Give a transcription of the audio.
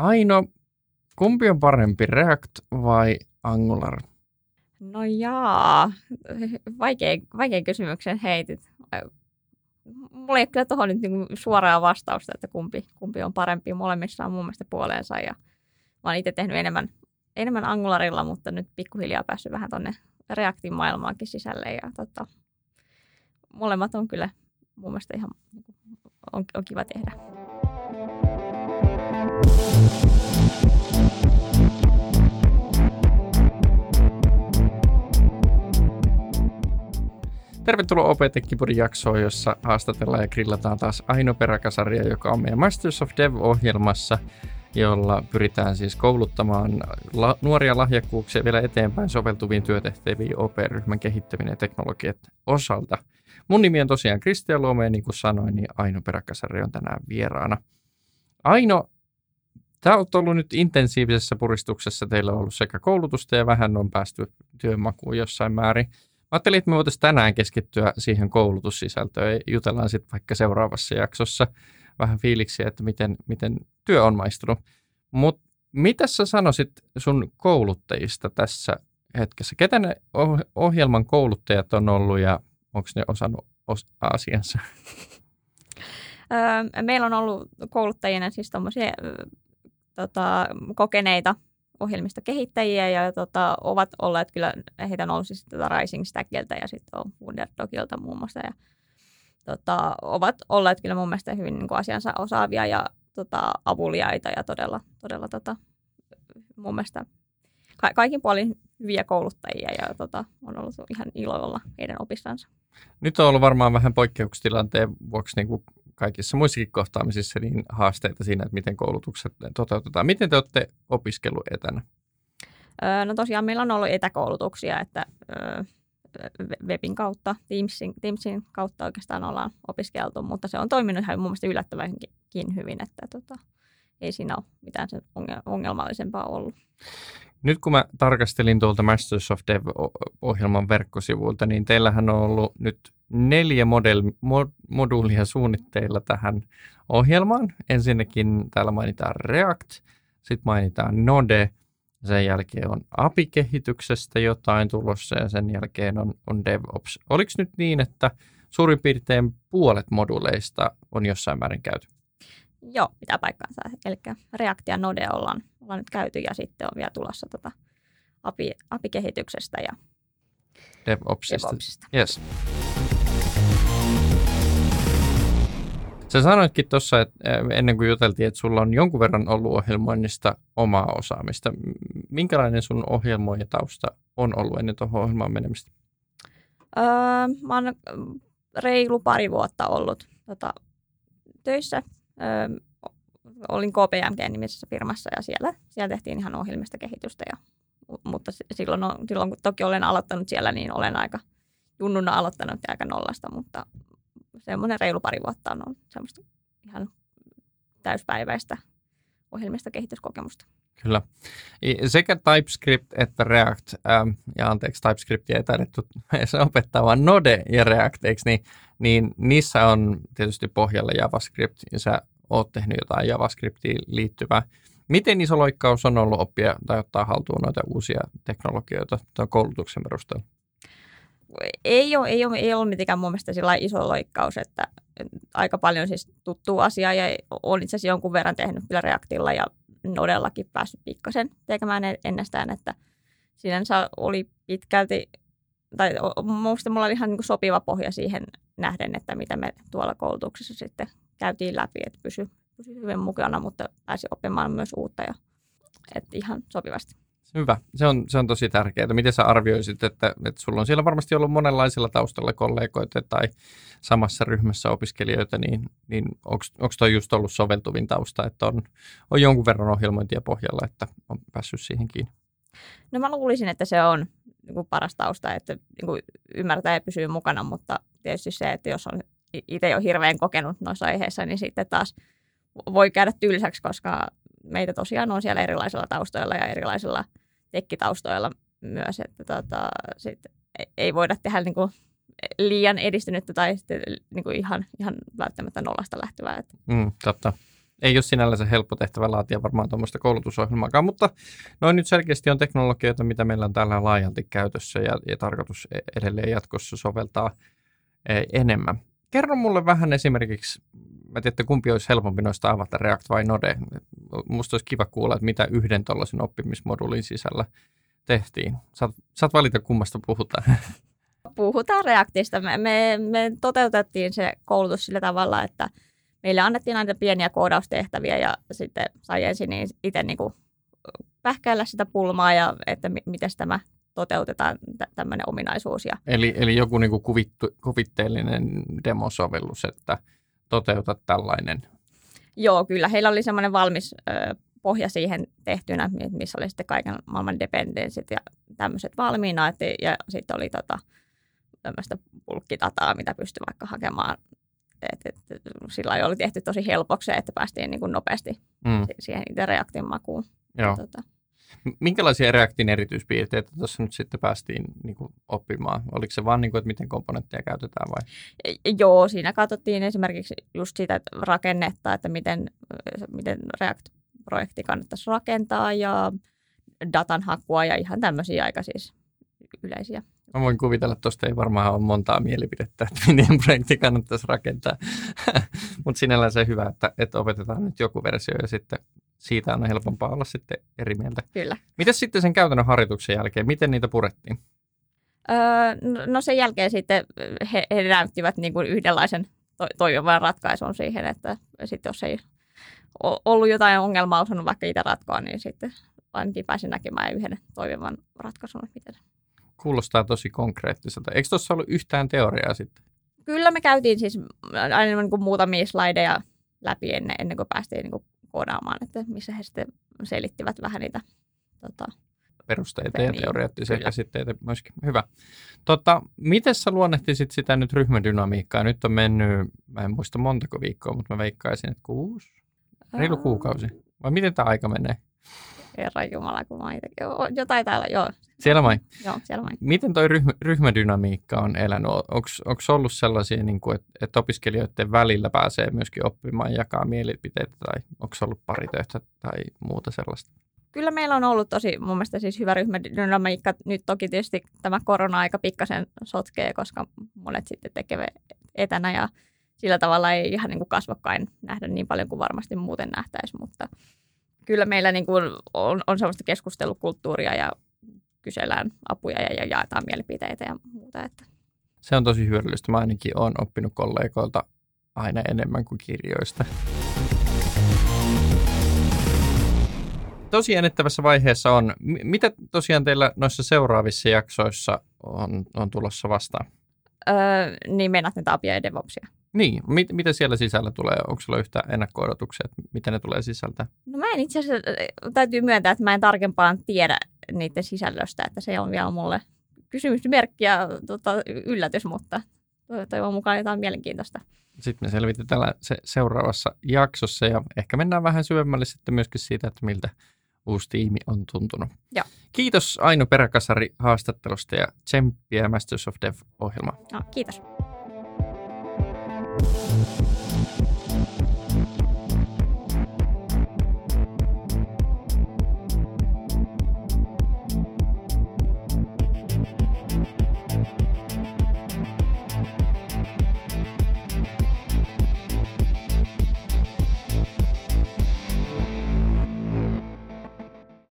Aino, kumpi on parempi, React vai Angular? No jaa, vaikein, vaikein kysymyksen heitit. Mulla ei ole kyllä tuohon nyt niinku suoraa vastausta, että kumpi, kumpi on parempi. Molemmissa on mun mielestä puoleensa ja mä oon itse tehnyt enemmän, enemmän Angularilla, mutta nyt pikkuhiljaa päässyt vähän tonne Reactin maailmaankin sisälle ja tota, molemmat on kyllä mun mielestä ihan on, on kiva tehdä. Tervetuloa Opetekkipodin jaksoon, jossa haastatellaan ja grillataan taas Aino Peräkasaria, joka on meidän Masters of Dev-ohjelmassa, jolla pyritään siis kouluttamaan la- nuoria lahjakkuuksia vielä eteenpäin soveltuviin työtehtäviin OP-ryhmän kehittäminen ja teknologiat osalta. Mun nimi on tosiaan Kristian Luome ja niin kuin sanoin, niin Aino Peräkasari on tänään vieraana. Aino, Tämä on ollut nyt intensiivisessä puristuksessa. Teillä on ollut sekä koulutusta ja vähän on päästy työmakuun jossain määrin. Ajattelin, että me voitaisiin tänään keskittyä siihen koulutussisältöön jutellaan sitten vaikka seuraavassa jaksossa vähän fiiliksiä, että miten, miten työ on maistunut. Mutta mitä sä sanoisit sun kouluttajista tässä hetkessä? Ketä ne ohjelman kouluttajat on ollut ja onko ne osannut os- asiansa? Meillä on ollut kouluttajina siis tuommoisia tota, kokeneita ohjelmistokehittäjiä ja tota, ovat olleet kyllä, heitä on ollut siis tota Rising Stackilta ja sitten on Wunderdogilta muun muassa ja tota, ovat olleet kyllä mun mielestä hyvin niin kuin asiansa osaavia ja tota, avuliaita ja todella, todella tota, mun mielestä ka- kaikin puolin hyviä kouluttajia ja tota, on ollut ihan ilo olla heidän opissansa. Nyt on ollut varmaan vähän poikkeustilanteen vuoksi niin kuin kaikissa muissakin kohtaamisissa niin haasteita siinä, että miten koulutukset toteutetaan. Miten te olette opiskellut etänä? no tosiaan meillä on ollut etäkoulutuksia, että webin kautta, Teamsin, Teamsin kautta oikeastaan ollaan opiskeltu, mutta se on toiminut ihan mun mielestä yllättävänkin hyvin, että tota, ei siinä ole mitään sen ongelmallisempaa ollut. Nyt kun mä tarkastelin tuolta Masters of Dev-ohjelman verkkosivuilta, niin teillähän on ollut nyt neljä model, mod, moduulia suunnitteilla tähän ohjelmaan. Ensinnäkin täällä mainitaan React, sitten mainitaan Node, sen jälkeen on API-kehityksestä jotain tulossa ja sen jälkeen on, on DevOps. Oliko nyt niin, että suurin piirtein puolet moduleista on jossain määrin käyty? Joo, pitää paikkaansa. Eli React ja Node ollaan, ollaan nyt käyty ja sitten on vielä tulossa tota API, API-kehityksestä ja DevOpsista. DevOpsista. Yes. Sä sanoitkin tuossa, että ennen kuin juteltiin, että sulla on jonkun verran ollut ohjelmoinnista omaa osaamista. Minkälainen sun ohjelmoijatausta on ollut ennen tuohon ohjelmaan menemistä? Öö, mä oon reilu pari vuotta ollut tota, töissä. Öö, olin KPMG-nimisessä firmassa ja siellä, siellä tehtiin ihan ohjelmista kehitystä. Ja, mutta silloin, on, silloin kun toki olen aloittanut siellä, niin olen aika junnuna aloittanut ja aika nollasta, mutta semmoinen reilu pari vuotta on ollut semmoista ihan täyspäiväistä ohjelmista kehityskokemusta. Kyllä. Sekä TypeScript että React, ähm, ja anteeksi, TypeScriptia ei taidettu opettaa, vaan Node ja React, eikö niin, niin niissä on tietysti pohjalla JavaScript, ja sä oot tehnyt jotain JavaScriptiin liittyvää. Miten iso loikkaus on ollut oppia tai ottaa haltuun noita uusia teknologioita tuon koulutuksen perusteella? ei ole, ei ole, ei ole mitenkään mun mielestä sillä iso loikkaus, että aika paljon siis tuttuu asia ja on itse asiassa jonkun verran tehnyt kyllä Reactilla ja Nodellakin päässyt pikkasen tekemään ennestään, että sinänsä oli pitkälti, tai minusta mulla oli ihan niin sopiva pohja siihen nähden, että mitä me tuolla koulutuksessa sitten käytiin läpi, että pysy, pysy hyvin mukana, mutta pääsi oppimaan myös uutta ja että ihan sopivasti. Hyvä. Se on, se on tosi tärkeää. Miten sä arvioisit, että, että sulla on siellä varmasti ollut monenlaisilla taustalla kollegoita tai samassa ryhmässä opiskelijoita, niin, niin onko toi just ollut soveltuvin tausta, että on, on jonkun verran ohjelmointia pohjalla, että on päässyt siihen kiinni? No mä luulisin, että se on niin kuin paras tausta, että niin kuin ymmärtää ja pysyy mukana, mutta tietysti se, että jos on itse jo hirveän kokenut noissa aiheissa, niin sitten taas voi käydä tylsäksi, koska meitä tosiaan on siellä erilaisilla taustoilla ja erilaisilla – tekkitaustoilla myös, että tota, sit ei voida tehdä niin kuin liian edistynyttä tai niin kuin ihan, ihan välttämättä nollasta lähtevää. Että mm, totta. ei ole sinällänsä helppo tehtävä laatia varmaan tuommoista koulutusohjelmaakaan, mutta noin nyt selkeästi on teknologioita, mitä meillä on täällä laajalti käytössä ja, ja tarkoitus e, edelleen jatkossa soveltaa e, enemmän. Kerro mulle vähän esimerkiksi, mä tiedän, kumpi olisi helpompi noista avata, React vai Node. Musta olisi kiva kuulla, että mitä yhden tuollaisen oppimismodulin sisällä tehtiin. Saat, saat valita, kummasta puhutaan. Puhutaan Reactista. Me, me, me toteutettiin se koulutus sillä tavalla, että meille annettiin näitä pieniä koodaustehtäviä ja sitten sai ensin niin itse niin kuin pähkäillä sitä pulmaa ja että miten tämä toteutetaan t- tämmöinen ominaisuus. Ja... Eli, eli joku niin kuin kuvittu, kuvitteellinen demosovellus, että toteuta tällainen. Joo, kyllä. Heillä oli semmoinen valmis ö, pohja siihen tehtynä, missä oli sitten kaiken maailman dependenssit ja tämmöiset valmiina. Et, ja sitten oli tota, tämmöistä pulkkidataa, mitä pystyi vaikka hakemaan. Et, et, sillä oli tehty tosi helpoksi, että päästiin niin kuin nopeasti mm. siihen itse Reactin makuun. Joo. tota. Minkälaisia Reactin erityispiirteitä tuossa nyt sitten päästiin niin kuin oppimaan? Oliko se vaan, niin kuin, että miten komponentteja käytetään vai? Joo, siinä katsottiin esimerkiksi just sitä rakennetta, että miten, miten React-projekti kannattaisi rakentaa ja datan hakua ja ihan tämmöisiä aika siis yleisiä. Mä voin kuvitella, että tuosta ei varmaan ole montaa mielipidettä, että miten projekti kannattaisi rakentaa. Mutta sinällään se hyvä, että, että opetetaan nyt joku versio ja sitten siitä on helpompaa olla sitten eri mieltä. Kyllä. Miten sitten sen käytännön harjoituksen jälkeen, miten niitä purettiin? Öö, no sen jälkeen sitten he, he näyttivät niin kuin yhdenlaisen to- toimivan ratkaisun siihen, että sitten jos ei ollut jotain ongelmaa osannut vaikka itse ratkoa, niin sitten ainakin pääsin näkemään yhden toimivan ratkaisun, miten Kuulostaa tosi konkreettiselta. Eikö tuossa ollut yhtään teoriaa sitten? Kyllä me käytiin siis aina niin kuin muutamia slideja läpi ennen, ennen kuin päästiin niin kuin koodaamaan, että missä he sitten selittivät vähän niitä tota, perusteita ja teoreettisia kyllä. käsitteitä myöskin. Hyvä. Tota, miten sä luonnehtisit sitä nyt ryhmädynamiikkaa? Nyt on mennyt, mä en muista montako viikkoa, mutta mä veikkaisin, että kuusi, reilu kuukausi. Vai miten tämä aika menee? Herra Jumala, kun mä itsekin. Jotain täällä, joo. Siellä vai? Joo, siellä vai. Miten toi ryhmä, ryhmädynamiikka on elänyt? Onko ollut sellaisia, niin kuin, että, että opiskelijoiden välillä pääsee myöskin oppimaan jakaa mielipiteitä tai onko ollut paritöitä tai muuta sellaista? Kyllä meillä on ollut tosi mun mielestä siis hyvä ryhmädynamiikka. Nyt toki tietysti tämä korona-aika pikkasen sotkee, koska monet sitten tekevät etänä ja sillä tavalla ei ihan niin kuin kasvokkain nähdä niin paljon kuin varmasti muuten nähtäisi, mutta kyllä meillä niin kuin on, on sellaista keskustelukulttuuria ja kysellään apuja ja, ja jaetaan mielipiteitä ja muuta. Että. Se on tosi hyödyllistä. Mä ainakin olen oppinut kollegoilta aina enemmän kuin kirjoista. Tosi jännittävässä vaiheessa on, mitä tosiaan teillä noissa seuraavissa jaksoissa on, on tulossa vastaan? Öö, niin mennät ne Tapia ja DevOpsia. Niin, mit, mitä siellä sisällä tulee? Onko sulla yhtä ennakko-odotuksia, että mitä ne tulee sisältä? No mä en itse asiassa, täytyy myöntää, että mä en tarkempaan tiedä niiden sisällöstä, että se on vielä mulle kysymysmerkki ja tota, yllätys, mutta toivon mukaan jotain mielenkiintoista. Sitten me selvitetään se seuraavassa jaksossa ja ehkä mennään vähän syvemmälle sitten myöskin siitä, että miltä uusi tiimi on tuntunut. Joo. Kiitos Aino Peräkasari haastattelusta ja tsemppiä Masters of Dev-ohjelma. No, kiitos. you